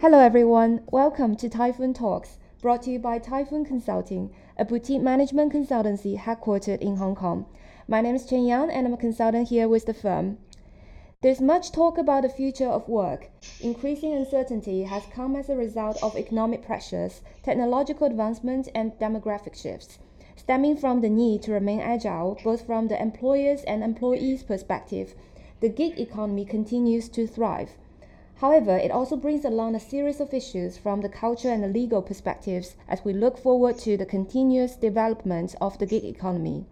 Hello, everyone. Welcome to Typhoon Talks, brought to you by Typhoon Consulting, a boutique management consultancy headquartered in Hong Kong. My name is Chen Yang, and I'm a consultant here with the firm. There's much talk about the future of work. Increasing uncertainty has come as a result of economic pressures, technological advancement, and demographic shifts, stemming from the need to remain agile both from the employers' and employees' perspective. The gig economy continues to thrive. However, it also brings along a series of issues from the culture and the legal perspectives as we look forward to the continuous development of the gig economy.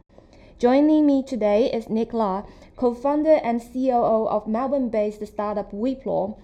Joining me today is Nick Law, co-founder and COO of Melbourne-based startup WePloy.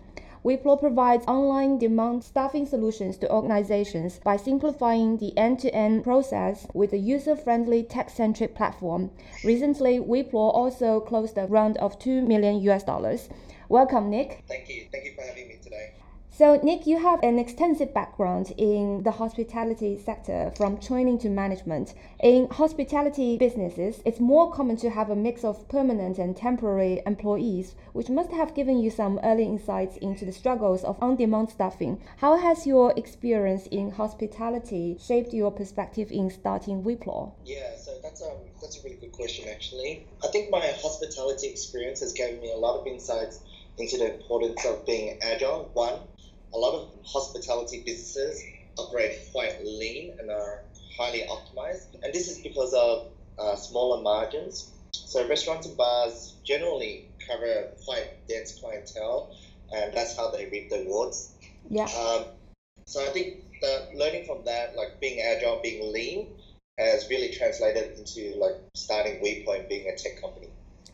WePloy provides online demand staffing solutions to organizations by simplifying the end-to-end process with a user-friendly tech-centric platform. Recently, WePloy also closed a round of 2 million US dollars. Welcome, Nick. Thank you. Thank you for having me today. So, Nick, you have an extensive background in the hospitality sector from training to management. In hospitality businesses, it's more common to have a mix of permanent and temporary employees, which must have given you some early insights into the struggles of on demand staffing. How has your experience in hospitality shaped your perspective in starting WePloy? Yeah, so that's um that's a really good question actually. I think my hospitality experience has given me a lot of insights into the importance of being agile. One, a lot of hospitality businesses operate quite lean and are highly optimized, and this is because of uh, smaller margins. So restaurants and bars generally cover quite dense clientele, and that's how they reap the rewards. Yeah. Um, so I think the learning from that, like being agile, being lean, has really translated into like starting WePloy being a tech company.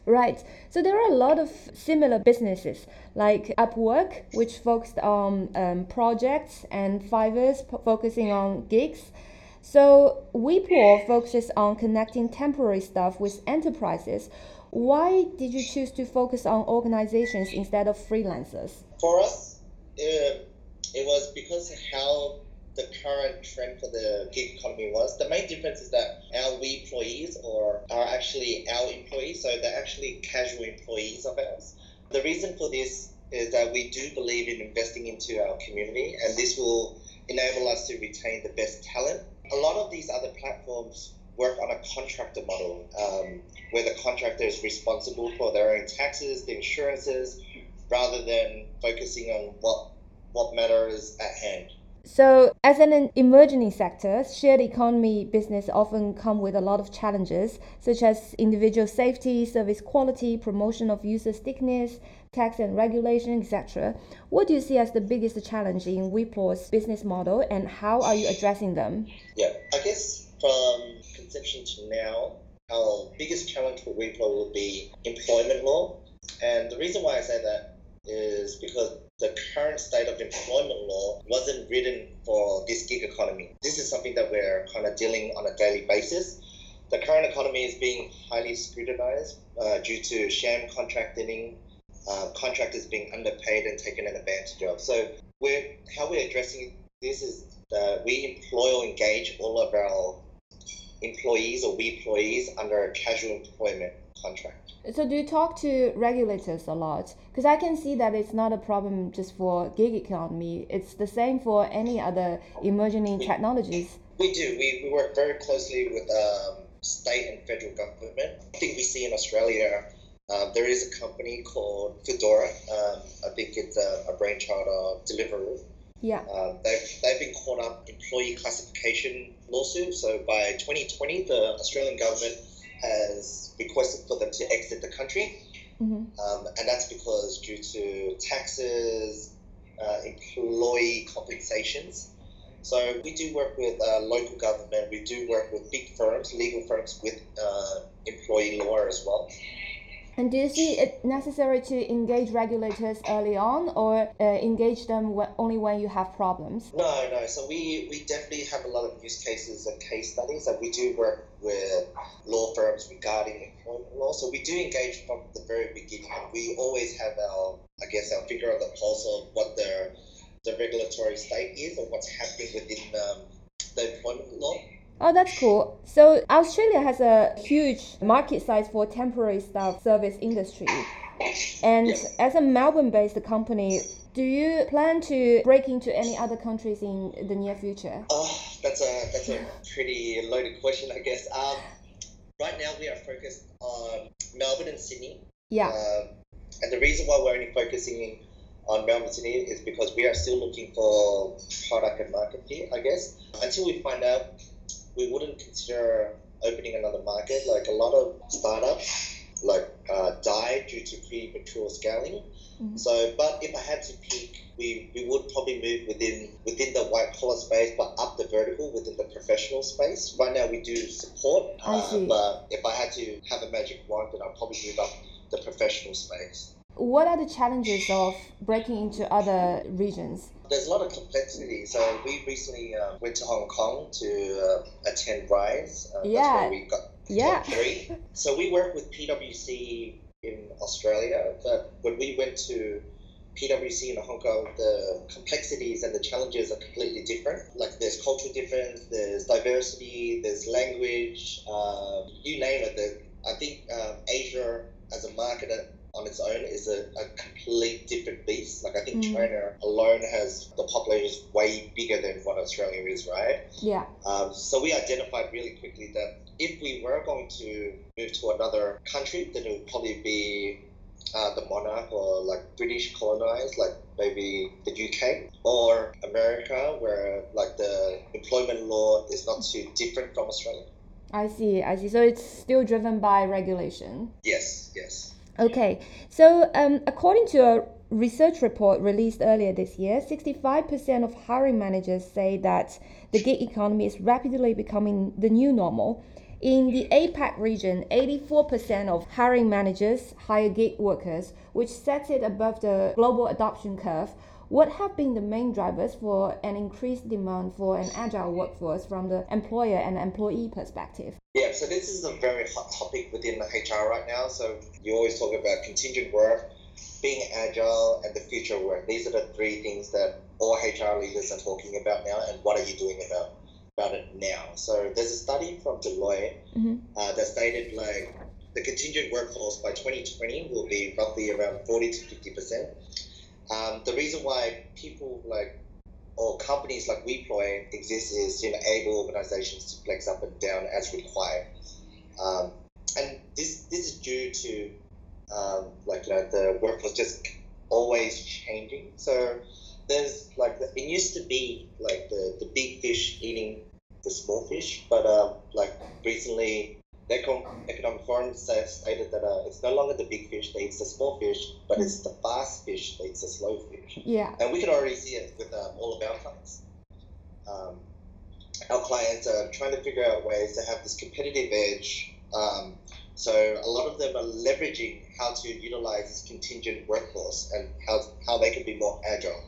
Right. So there are a lot of similar businesses like Upwork, which focused on um, projects, and Fiverr focusing on gigs. So WePloy focuses on connecting temporary staff with enterprises. Why did you choose to focus on organizations instead of freelancers? For us, it, it was because how the current trend for the gig economy was. The main difference is that our we employees or are actually our employees, so they're actually casual employees of ours. The reason for this is that we do believe in investing into our community, and this will enable us to retain the best talent. A lot of these other platforms work on a contractor model, um, where the contractor is responsible for their own taxes, the insurances, rather than focusing on what what matters at hand. So, as an emerging sector, shared economy business often come with a lot of challenges, such as individual safety, service quality, promotion of user stickiness, tax and regulation, etc. What do you see as the biggest challenge in WePloy's business model, and how are you addressing them? Yeah, I guess from conception to now, our biggest challenge for WePloy will be employment law, and the reason why I say that is because the current state of employment law wasn't written for this gig economy. This is something that we're kind of dealing on a daily basis. The current economy is being highly scrutinized uh, due to sham contracting, uh, contractors being underpaid and taken advantage of. So we're how we're addressing this is that we employ or engage all of our employees or we employees under casual employment contract. So do you talk to regulators a lot? Because I can see that it's not a problem just for gig economy. It's the same for any other emerging technologies. We do. We, we work very closely with um, state and federal government. I think we see in Australia um, there is a company called Foodora. Um, I think it's a, a brainchild of Deliveroo. Yeah. Um, they've, they've been caught up employee classification lawsuit. So by 2020, the Australian government has requested for them to exit the country. Mm-hmm. Um, and that's because due to taxes, uh, employee compensations. So we do work with uh, local government. We do work with big firms, legal firms with uh, employee law as well. And do you see it necessary to engage regulators early on, or uh, engage them only when you have problems? No, no. So we, we definitely have a lot of use cases and case studies, and we do work with law firms regarding employment law. So we do engage from the very beginning, and we always have our, I guess, our finger on the pulse of what the the regulatory state is or what's happening within um, the employment law. Oh, that's cool. So Australia has a huge market size for temporary staff service industry. And as a Melbourne-based company, do you plan to break into any other countries in the near future? Oh, that's a that's a pretty loaded question, I guess. Um, right now we are focused on Melbourne and Sydney. Yeah. Um, and the reason why we're only focusing on Melbourne and Sydney is because we are still looking for product and market fit, I guess. Until we find out, we wouldn't consider opening another market. Like a lot of startups, like uh, die due to premature scaling. Mhm. So, but if I had to pick, we, we would probably move within within the white collar space, but up the vertical within the professional space. Right now, we do support, I uh, but if I had to have a magic wand, then I'd probably move up the professional space. What are the challenges of breaking into other regions? There's a lot of complexity. So we recently uh, went to Hong Kong to uh, attend Rise. Uh, Yeah. That's where we got Yeah. top three. So we work with PwC in Australia, but when we went to PwC in Hong Kong, the complexities and the challenges are completely different. Like there's cultural difference, there's diversity, there's language, um, you name it. The, I think um, Asia as a market on its own is a, a complete different beast. Like I think Mm. China alone has the population is way bigger than what Australia is, right? Yeah. Um, so we identified really quickly that if we were going to move to another country, then it would probably be uh, the monarch or like British colonized, like maybe the UK or America, where like the employment law is not too different from Australia. I see. I see. So it's still driven by regulation. Yes, yes. Okay, so um, according to a research report released earlier this year, 65% of hiring managers say that the gig economy is rapidly becoming the new normal. In the APAC region, 84% of hiring managers hire gig workers, which sets it above the global adoption curve. What have been the main drivers for an increased demand for an agile workforce from the employer and employee perspective? Yeah, so this is a very hot topic within the HR right now. So you always talk about contingent work, being agile, and the future work. These are the three things that all HR leaders are talking about now. And what are you doing about about it now? So there's a study from Deloitte Mhm. uh, that stated like the contingent workforce by 2020 will be roughly around 40 to 50 percent. Um, the reason why people like or companies like WePloy exist is to enable organizations to flex up and down as required. Um, and this this is due to um, like you know, the workforce just always changing. So there's like the, it used to be like the, the big fish eating the small fish, but um, like recently the Econ- economic forum says, stated that uh, it's no longer the big fish that eats the small fish, but it's the fast fish that eats the slow fish. Yeah. And we can already see it with um, all of our clients. Um, our clients are trying to figure out ways to have this competitive edge. Um, so a lot of them are leveraging how to utilize this contingent workforce and how, how they can be more agile.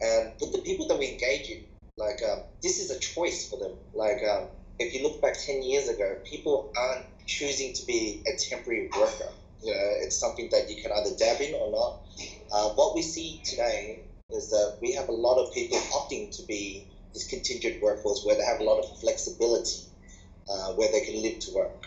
And with the people that we engage in, like um, this is a choice for them. Like um, if you look back 10 years ago, people aren't choosing to be a temporary worker. You know, it's something that you can either dab in or not. Uh, what we see today is that we have a lot of people opting to be this contingent workforce where they have a lot of flexibility, uh, where they can live to work.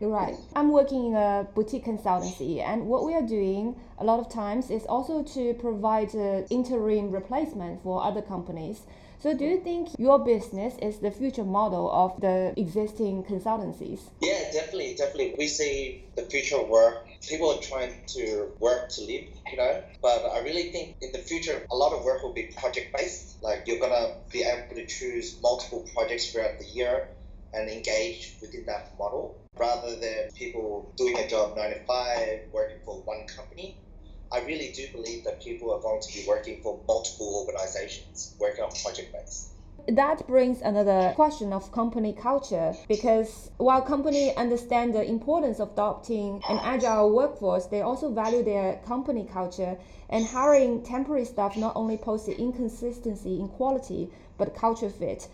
You're right. I'm working in a boutique consultancy, and what we are doing a lot of times is also to provide uh, interim replacement for other companies. So, do you think your business is the future model of the existing consultancies? Yeah, definitely, definitely. We see the future work. People are trying to work to live, you know. But I really think in the future, a lot of work will be project based. Like you're gonna be able to choose multiple projects throughout the year and engage within that model rather than people doing a job nine to five, working for one company. I really do believe that people are going to be working for multiple organizations, working on project based. That brings another question of company culture because while companies understand the importance of adopting an agile workforce, they also value their company culture and hiring temporary staff not only poses inconsistency in quality but culture fit.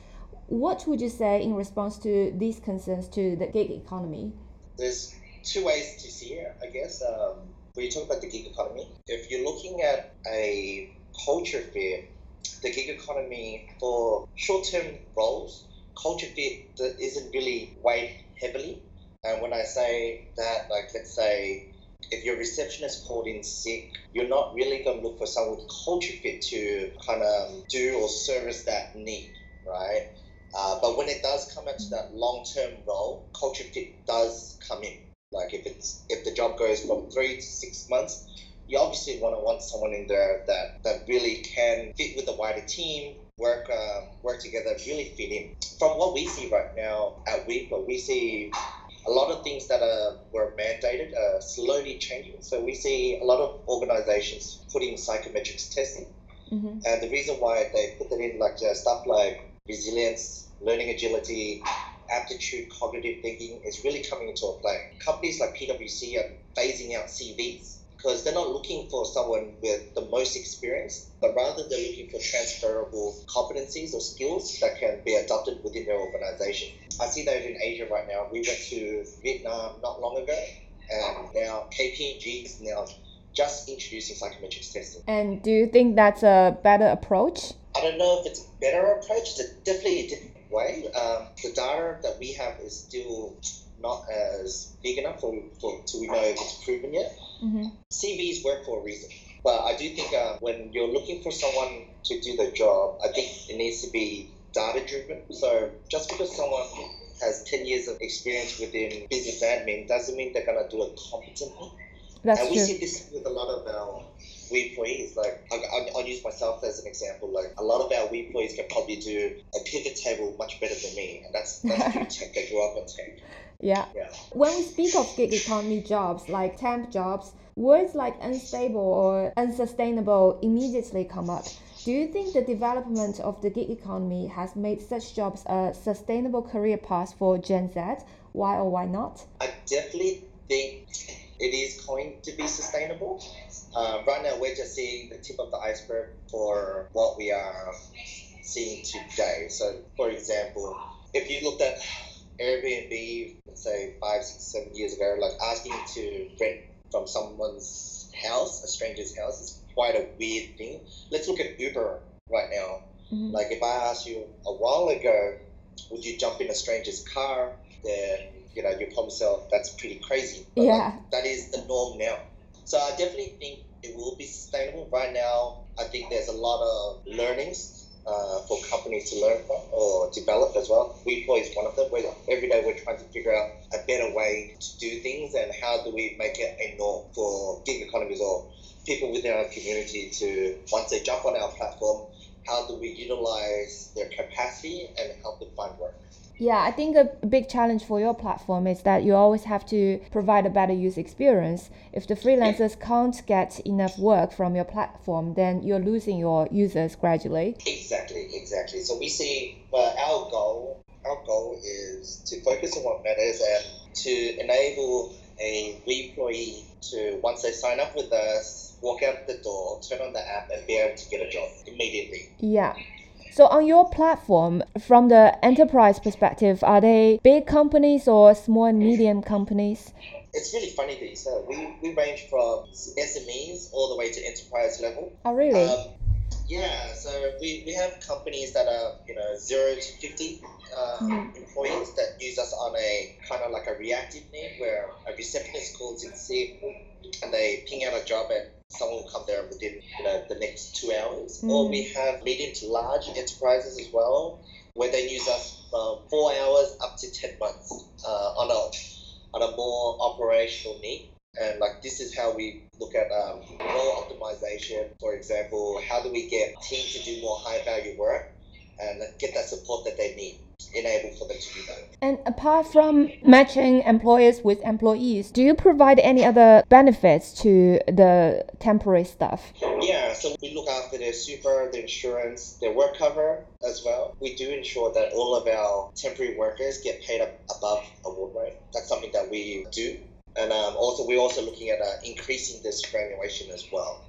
What would you say in response to these concerns to the gig economy? there's two ways to see it, I guess. Um, when you talk about the gig economy, if you're looking at a culture fit, the gig economy for short-term roles, culture fit isn't really weighed heavily. And when I say that, like let's say if your receptionist called in sick, you're not really going to look for someone with culture fit to kind of do or service that need, right? Uh, but when it does come into that long-term role, culture fit does come in. Like if it's if the job goes from three to six months, you obviously want to want someone in there that that really can fit with the wider team, work uh, work together, really fit in. From what we see right now at WePloy, we see a lot of things that are were mandated are slowly changing. So we see a lot of organizations putting psychometrics testing. Mm-hmm. And the reason why they put that in, like uh, stuff like resilience, learning agility, aptitude, cognitive thinking, is really coming into a play. Companies like PwC are phasing out CVs because they're not looking for someone with the most experience, but rather they're looking for transferable competencies or skills that can be adopted within their organization. I see that in Asia right now. We went to Vietnam not long ago, and now KPMG is now just introducing psychometrics testing. And do you think that's a better approach? I don't know if it's a better approach. It's definitely a different way. Um, the data that we have is still not as big enough for, for to we know if it's proven yet. Mm-hmm. CVs work for a reason. But I do think uh, when you're looking for someone to do the job, I think it needs to be data driven. So just because someone has 10 years of experience within business admin doesn't mean they're going to do it competently. That's and we true. see this with a lot of our we employees. Like I'll, I'll, use myself as an example. Like a lot of our we employees can probably do a pivot table much better than me, and that's that's tech. They grew up in tech. Yeah. yeah. When we speak of gig economy jobs, like temp jobs, words like unstable or unsustainable immediately come up. Do you think the development of the gig economy has made such jobs a sustainable career path for Gen Z? Why or why not? I definitely think it is going to be sustainable. Uh, right now, we're just seeing the tip of the iceberg for what we are seeing today. So, for example, if you looked at Airbnb, let's say five, six, seven years ago, like asking to rent from someone's house, a stranger's house, is quite a weird thing. Let's look at Uber right now. Mm-hmm. Like if I asked you a while ago, would you jump in a stranger's car? Then you know you probably say that's pretty crazy. But yeah, like, that is the norm now. So I definitely think it will be sustainable. Right now, I think there's a lot of learnings uh, for companies to learn from or develop as well. WePloy is one of them. Where every day we're trying to figure out a better way to do things and how do we make it a norm for gig economies or people within our community to once they jump on our platform, how do we utilize their capacity and help them find work? Yeah, I think a big challenge for your platform is that you always have to provide a better user experience. If the freelancers can't get enough work from your platform, then you're losing your users gradually. Exactly, exactly. So we see well, our goal, our goal is to focus on what matters and to enable a employee to once they sign up with us, walk out the door, turn on the app, and be able to get a job immediately. Yeah. So on your platform, from the enterprise perspective, are they big companies or small and medium companies? It's really funny that you said we, we range from SMEs all the way to enterprise level. Oh, really? Um, yeah, so we, we have companies that are, you know, zero to 50 uh, mm. employees that use us on a kind of like a reactive need where a receptionist calls in sick and they ping out a job and someone will come there within you know the next two hours. Mm. Or we have medium to large enterprises as well, where they use us from four hours up to ten months uh, on a on a more operational need. And like this is how we look at um, role optimization. For example, how do we get teams to do more high value work and get that support that they need? enable for them to do that. And apart from matching employers with employees, do you provide any other benefits to the temporary staff? Yeah, so we look after their super, their insurance, their work cover as well. We do ensure that all of our temporary workers get paid up above award rate. That's something that we do. And um, also, we're also looking at uh, increasing the superannuation as well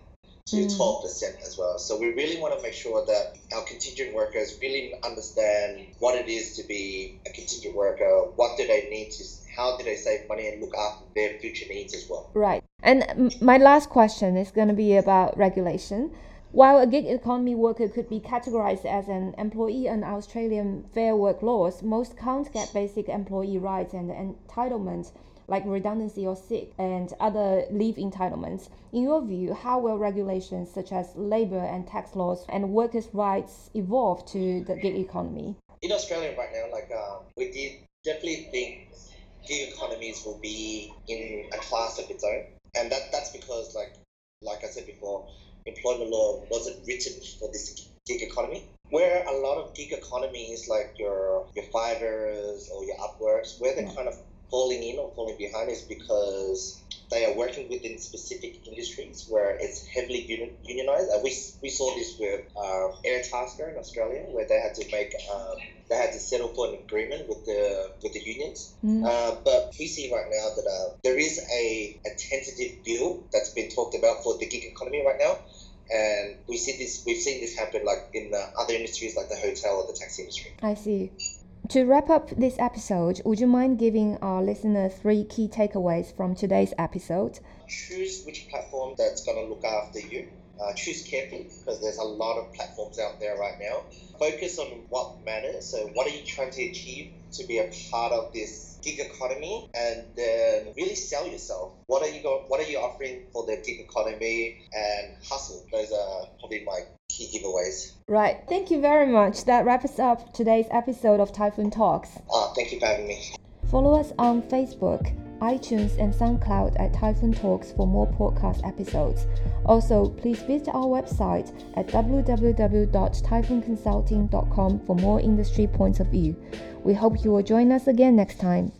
to mm. 12% as well. So we really want to make sure that our contingent workers really understand what it is to be a contingent worker, what do they need to, how do they save money and look after their future needs as well. Right. And my last question is going to be about regulation. While a gig economy worker could be categorized as an employee under Australian Fair Work laws, most can't get basic employee rights and entitlements like redundancy or sick and other leave entitlements. In your view, how will regulations such as labor and tax laws and workers' rights evolve to the gig economy? In Australia right now, like uh, we did definitely think gig economies will be in a class of its own, and that that's because like like I said before, employment law wasn't written for this gig economy. Where a lot of gig economies like your your Fiverrs or your Upworks, where they're kind of falling in or falling behind is because they are working within specific industries where it's heavily union, unionized. Uh, we, we saw this with uh, Airtasker in Australia, where they had to make um, they had to settle for an agreement with the with the unions. Mm. Uh, but we see right now that uh, there is a, a tentative bill that's been talked about for the gig economy right now. And we see this. We've seen this happen like in other industries, like the hotel or the taxi industry. I see. To wrap up this episode, would you mind giving our listeners three key takeaways from today's episode? Choose which platform that's going to look after you. Uh, choose carefully because there's a lot of platforms out there right now. Focus on what matters. So, what are you trying to achieve to be a part of this gig economy and then really sell yourself. What are you go, What are you offering for the gig economy and hustle? Those are probably my key giveaways. Right. Thank you very much. That wraps up today's episode of Typhoon Talks. Uh, thank you for having me. Follow us on Facebook, iTunes, and SoundCloud at Typhoon Talks for more podcast episodes. Also, please visit our website at www.typhoonconsulting.com for more industry points of view. We hope you will join us again next time.